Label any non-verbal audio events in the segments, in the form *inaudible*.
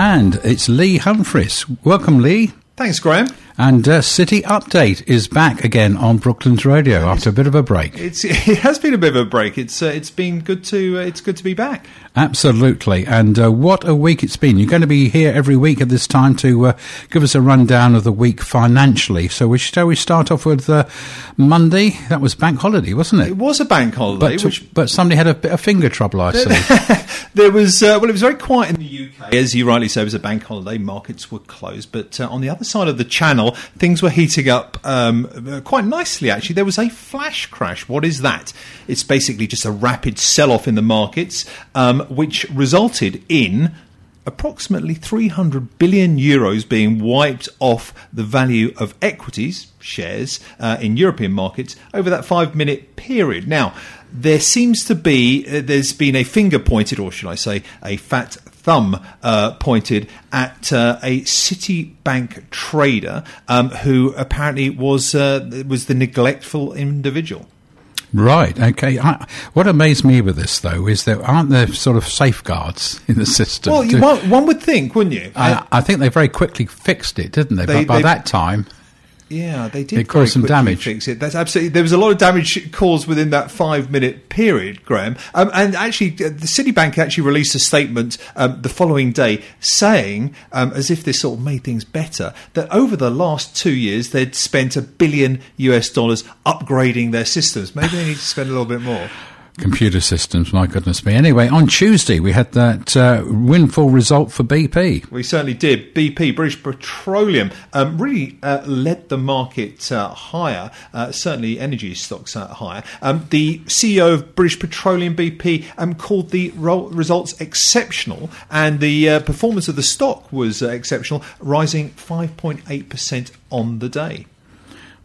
And it's Lee Humphreys. Welcome, Lee. Thanks, Graham. And uh, City Update is back again on Brooklands Radio after a bit of a break. It's, *laughs* it has been a bit of a break. It's uh, it's been good to uh, it's good to be back. Absolutely. And uh, what a week it's been. You're going to be here every week at this time to uh, give us a rundown of the week financially. So we shall we start off with uh, Monday? That was bank holiday, wasn't it? It was a bank holiday, But, which but somebody had a bit of finger trouble, I *laughs* see. there was uh, well, it was very quiet in the UK, as you rightly say. It was a bank holiday; markets were closed. But uh, on the other side of the channel, things were heating up um, quite nicely. Actually, there was a flash crash. What is that? It's basically just a rapid sell-off in the markets, um, which resulted in approximately 300 billion euros being wiped off the value of equities shares uh, in European markets over that five minute period. Now, there seems to be, uh, there's been a finger pointed, or should I say, a fat thumb uh, pointed at uh, a Citibank trader um, who apparently was uh, was the neglectful individual. Right. Okay. I, what amazed me with this, though, is there aren't there sort of safeguards *laughs* in the system? Well, to- one, one would think, wouldn't you? I, I think they very quickly fixed it, didn't they? They- but by they- that time, Yeah, they did. It caused some damage. Fix it. That's absolutely. There was a lot of damage caused within that five-minute period, Graham. Um, and actually, uh, the Citibank actually released a statement um, the following day saying, um, as if this sort of made things better, that over the last two years they'd spent a billion US dollars upgrading their systems. Maybe they need to spend a little bit more. Computer systems, my goodness me. Anyway, on Tuesday, we had that uh, windfall result for BP. We certainly did. BP, British Petroleum, um, really uh, led the market uh, higher. Uh, certainly, energy stocks uh, higher. Um, the CEO of British Petroleum BP um, called the results exceptional, and the uh, performance of the stock was uh, exceptional, rising 5.8% on the day.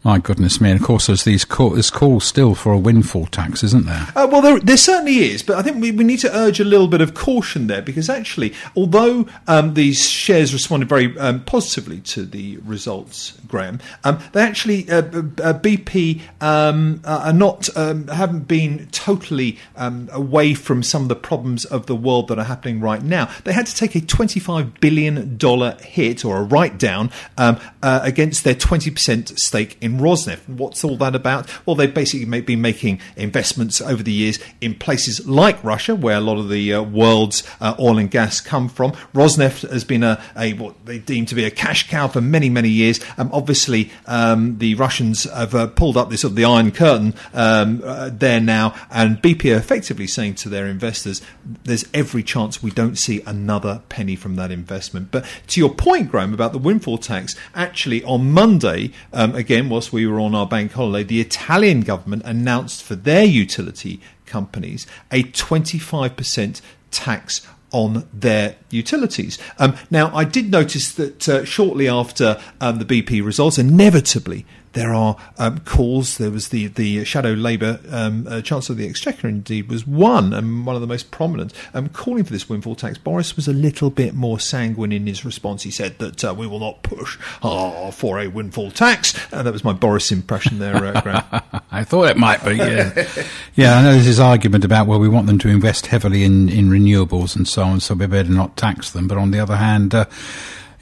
My goodness me. And of course, there's these call, calls still for a windfall tax, isn't there? Uh, well, there, there certainly is, but I think we, we need to urge a little bit of caution there because actually, although um, these shares responded very um, positively to the results, Graham, um, they actually uh, uh, BP um, are not um, haven't been totally um, away from some of the problems of the world that are happening right now. They had to take a twenty-five billion dollar hit or a write down uh, against their twenty percent stake in Rosneft. What's all that about? Well, they've basically been making investments over the years in places like Russia, where a lot of the uh, world's uh, oil and gas come from. Rosneft has been a, a what they deem to be a cash cow for many, many years. Um, obviously, um, the Russians have uh, pulled up this sort of the Iron Curtain um, uh, there now, and BP are effectively saying to their investors, "There's every chance we don't see another penny from that investment." But to your point, Graham, about the windfall tax, actually on Monday, um, again, whilst we were on our bank holiday, the Italian government announced for their utility companies a 25% tax on their utilities. Um, now, I did notice that uh, shortly after um, the BP results, inevitably there are um, calls. There was the the shadow Labour um, uh, Chancellor of the Exchequer, indeed, was one and one of the most prominent, um, calling for this windfall tax. Boris was a little bit more sanguine in his response. He said that uh, we will not push uh, for a windfall tax. Uh, that was my Boris impression there, uh, Graham. *laughs* I thought it might be, yeah. *laughs* yeah, I know there's this argument about, well, we want them to invest heavily in, in renewables and so on, so we better not tax them. But on the other hand, uh,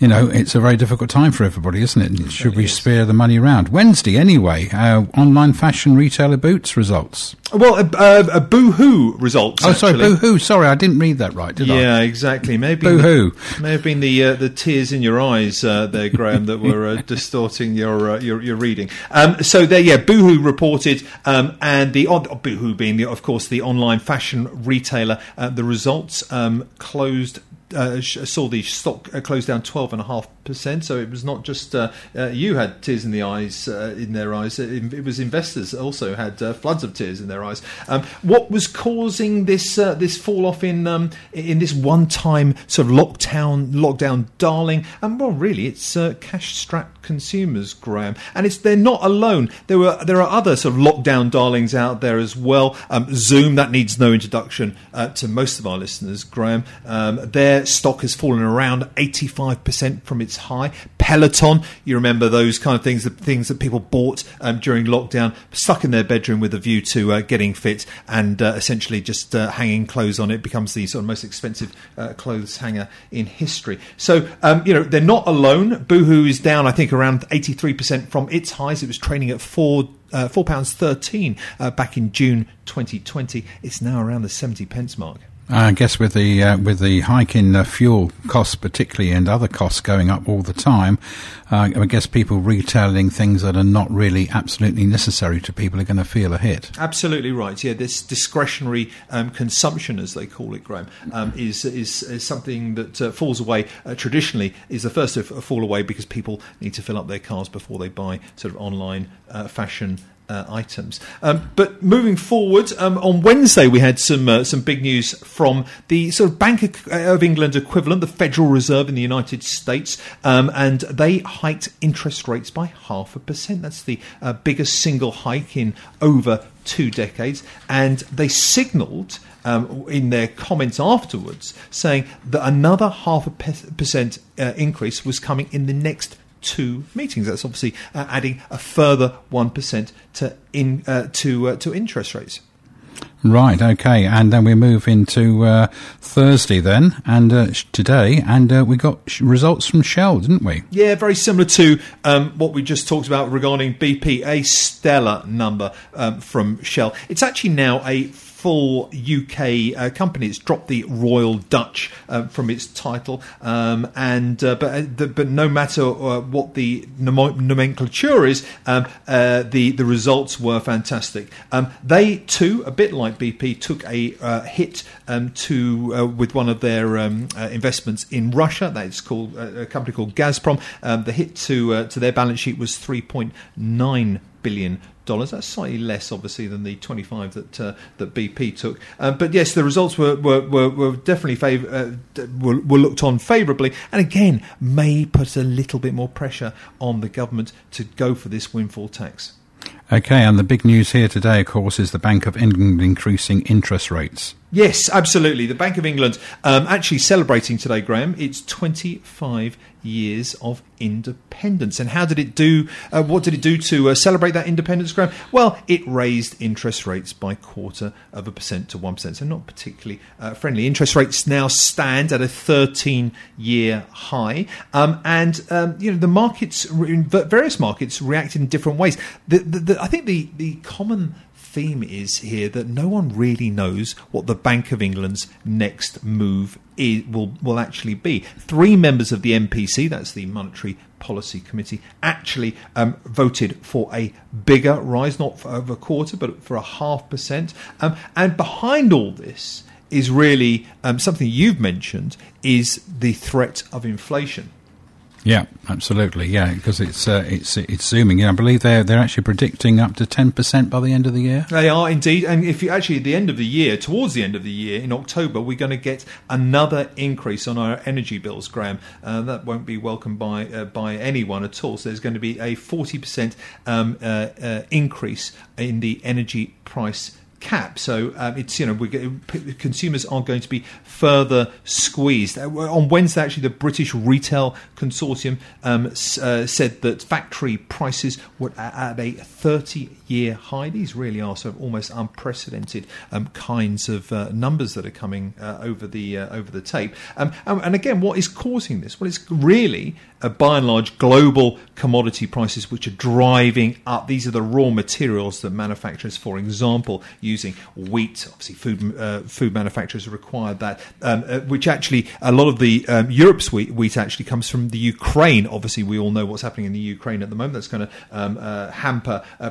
you know, it's a very difficult time for everybody, isn't it? And Should we spare the money around? Wednesday, anyway, uh, online fashion retailer Boots results. Well, a, a, a boohoo results. Oh, sorry, actually. boo-hoo. Sorry, I didn't read that right, did I? Yeah, exactly. Maybe Boo-hoo. May have been the uh, the tears in your eyes uh, there, Graham, that were uh, distorting your, uh, your your reading. Um, so there, yeah, Boohoo reported, um, and the on- Boohoo being, the, of course, the online fashion retailer. Uh, the results um, closed. Uh, saw the stock uh, close down twelve and a half percent. So it was not just uh, uh, you had tears in the eyes uh, in their eyes. It, it was investors also had uh, floods of tears in their eyes. Um, what was causing this this fall off in um, in this one time sort of lockdown lockdown darling? And well, really, it's cash strapped consumers, Graham, and it's they're not alone. There were there are other sort of lockdown darlings out there as well. Um, Zoom that needs no introduction uh, to most of our listeners, Graham. Um, their stock has fallen around 85% from its high. Peloton, you remember those kind of things, the things that people bought um, during lockdown, stuck in their bedroom with a view to uh, getting fit and uh, essentially just uh, hanging clothes on it becomes the sort of most expensive uh, clothes hanger in history. So, um, you know, they're not alone. Boohoo is down, I think, around 83% from its highs. It was trading at four uh, four pounds thirteen uh, back in June 2020. It's now around the 70 pence mark. I guess with the uh, with the hike in uh, fuel costs, particularly, and other costs going up all the time, uh, I guess people retailing things that are not really absolutely necessary to people are going to feel a hit. Absolutely right. Yeah, this discretionary um, consumption, as they call it, Graham, um, is, is, is something that uh, falls away. Uh, traditionally, is the first to fall away because people need to fill up their cars before they buy sort of online uh, fashion uh, items. Um, but moving forward, um, on Wednesday we had some uh, some big news from the sort of Bank of England equivalent, the Federal Reserve in the United States, um, and they hiked interest rates by half a percent. That's the uh, biggest single hike in over two decades, and they signalled. Um, in their comments afterwards, saying that another half a percent uh, increase was coming in the next two meetings. That's obviously uh, adding a further one percent to in uh, to uh, to interest rates. Right, okay, and then we move into uh, Thursday then, and uh, today, and uh, we got sh- results from Shell, didn't we? Yeah, very similar to um, what we just talked about regarding BP, a stellar number um, from Shell. It's actually now a full UK uh, company. It's dropped the Royal Dutch uh, from its title, um, and uh, but uh, the, but no matter uh, what the nomenclature is, um, uh, the the results were fantastic. Um, they too, a bit like BP, took a hit um, to with one of their um, investments in Russia. That's called a company called Gazprom. Um, the hit to to their balance sheet was three point nine billion dollars. That's slightly less, obviously, than the 25 that uh, that BP took. Um, but yes, the results were were, were, were definitely favor- uh, were, were, looked on favourably, and again may put a little bit more pressure on the government to go for this windfall tax. Okay, and the big news here today, of course, is the Bank of England increasing interest rates. Yes, absolutely. The Bank of England um, actually celebrating today, Graham. It's 25 years of independence. And how did it do? Uh, what did it do to uh, celebrate that independence, Graham? Well, it raised interest rates by quarter of a percent to 1%. So not particularly uh, friendly. Interest rates now stand at a 13 year high. Um, and, um, you know, the markets, various markets reacted in different ways. The, the, the, I think the, the common theme is here that no one really knows what the Bank of England's next move is, will will actually be. Three members of the MPC, that's the Monetary Policy Committee, actually um, voted for a bigger rise, not for over a quarter, but for a half percent. Um, and behind all this is really um, something you've mentioned: is the threat of inflation. Yeah, absolutely. Yeah, because it's uh, it's it's zooming. Yeah, I believe they're they're actually predicting up to ten percent by the end of the year. They are indeed, and if you actually at the end of the year, towards the end of the year in October, we're going to get another increase on our energy bills, Graham. Uh, that won't be welcomed by uh, by anyone at all. So there's going to be a forty percent um, uh, uh, increase in the energy price cap. So um, it's you know consumers are going to be further squeezed. Uh, on Wednesday, actually, the British Retail Consortium um, uh, said that factory prices were at a 30-year high. These really are sort of almost unprecedented um, kinds of uh, numbers that are coming uh, over the uh, over the tape. Um, and again, what is causing this? Well, it's really by and large global commodity prices which are driving up. These are the raw materials that manufacturers, for example, using wheat. Obviously, food uh, food manufacturers require that, um, uh, which actually a lot of the um, Europe's wheat, wheat, actually comes from the Ukraine. Obviously, we all know what's happening in the Ukraine at the moment. That's going to um, uh, hamper uh,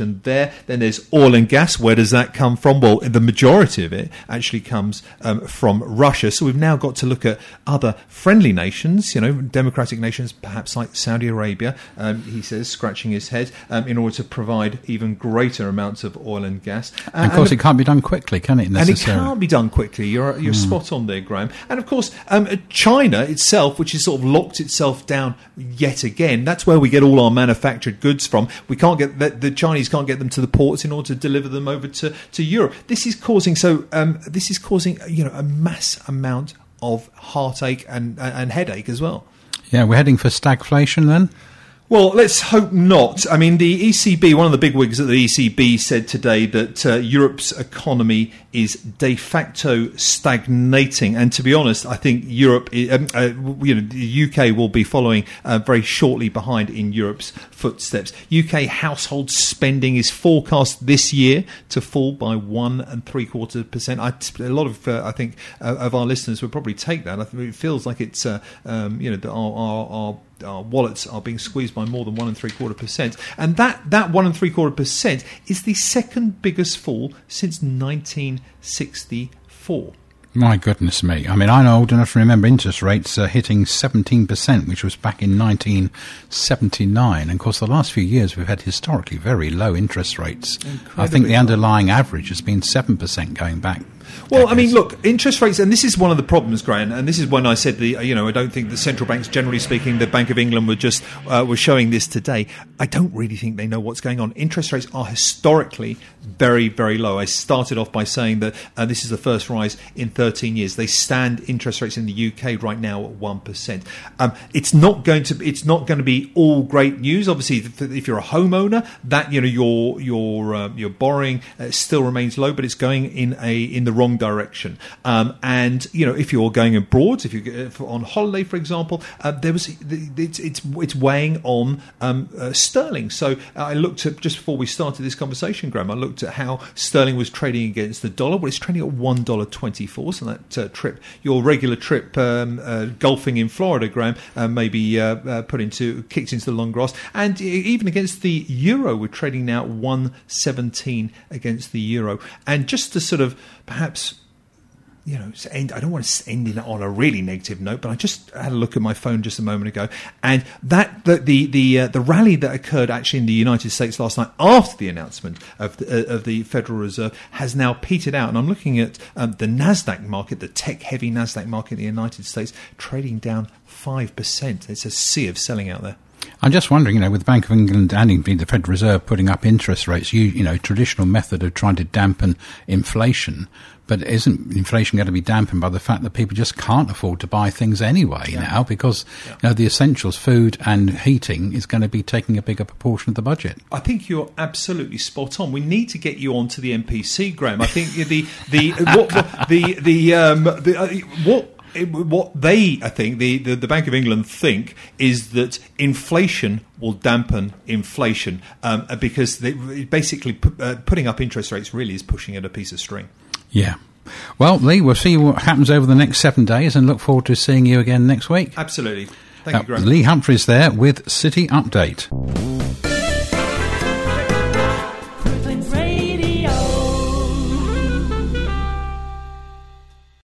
production there. Then there's oil and gas. Where does that come from? Well, the majority of it actually comes um, from Russia. So we've now got to look at other friendly nations, you know, democratic nations, perhaps like Saudi Arabia. Um, he says, scratching his head, um, in order to provide even greater amounts of oil and gas. Uh, of course, and it can't be done quickly, can it? And it can't be done quickly. You're you're mm. spot on there, Graham. And of course, um, China itself, which has sort of locked itself down yet again. That's where we get all our manufactured goods from. We can't get the, the Chinese can't get them to the ports in order to deliver them over to, to Europe. This is causing so um, this is causing you know a mass amount of heartache and, and headache as well. Yeah, we're heading for stagflation then? Well, let's hope not. I mean, the ECB, one of the big wigs at the ECB said today that uh, Europe's economy is de facto stagnating. And to be honest, I think Europe, um, uh, you know, the UK will be following uh, very shortly behind in Europe's footsteps. UK household spending is forecast this year to fall by one and three quarters percent. I, a lot of, uh, I think, uh, of our listeners would probably take that. It feels like it's, uh, um, you know, our, our, our our wallets are being squeezed by more than one and three quarter percent, and that that one and three quarter percent is the second biggest fall since 1964. My goodness me. I mean, I'm old enough to remember interest rates uh, hitting 17%, which was back in 1979. And of course, the last few years we've had historically very low interest rates. Incredibly I think the underlying average has been 7% going back well, I mean, look, interest rates, and this is one of the problems, Graham, and this is when I said the, you know, I don't think the central banks, generally speaking, the Bank of England were just uh, were showing this today. I don't really think they know what's going on. Interest rates are historically very, very low. I started off by saying that uh, this is the first rise in 13 years. They stand interest rates in the UK right now at one percent. Um, it's not going to, it's not going to be all great news. Obviously, if you're a homeowner, that you know your your uh, your borrowing uh, still remains low, but it's going in a in the wrong direction. Um, and you know, if you're going abroad, if you're on holiday, for example, uh, there was it's it's, it's weighing on um, uh, sterling. So uh, I looked at just before we started this conversation, Graham. I looked at how sterling was trading against the dollar. Well, it's trading at one dollar twenty four. So that uh, trip, your regular trip um, uh, golfing in Florida, Graham, uh, maybe put into kicked into the long grass. And even against the euro, we're trading now one seventeen against the euro. And just to sort of perhaps you know, end, I don't want to end it on a really negative note, but I just had a look at my phone just a moment ago, and that the the the, uh, the rally that occurred actually in the United States last night after the announcement of the, uh, of the Federal Reserve has now petered out, and I'm looking at um, the Nasdaq market, the tech heavy Nasdaq market in the United States, trading down five percent. It's a sea of selling out there. I'm just wondering, you know, with the Bank of England and indeed the Federal Reserve putting up interest rates, you, you know, traditional method of trying to dampen inflation, but isn't inflation going to be dampened by the fact that people just can't afford to buy things anyway yeah. now because yeah. you know the essentials, food and heating, is going to be taking a bigger proportion of the budget? I think you're absolutely spot on. We need to get you onto the MPC, Graham. I think the the what, what the the um, the uh, what what they, I think, the, the, the, Bank of England think is that inflation will dampen inflation um, because they, basically uh, putting up interest rates really is pushing at a piece of string. Yeah. Well, Lee, we'll see what happens over the next seven days and look forward to seeing you again next week. Absolutely. Thank uh, you, Graham. Lee Humphreys there with City Update.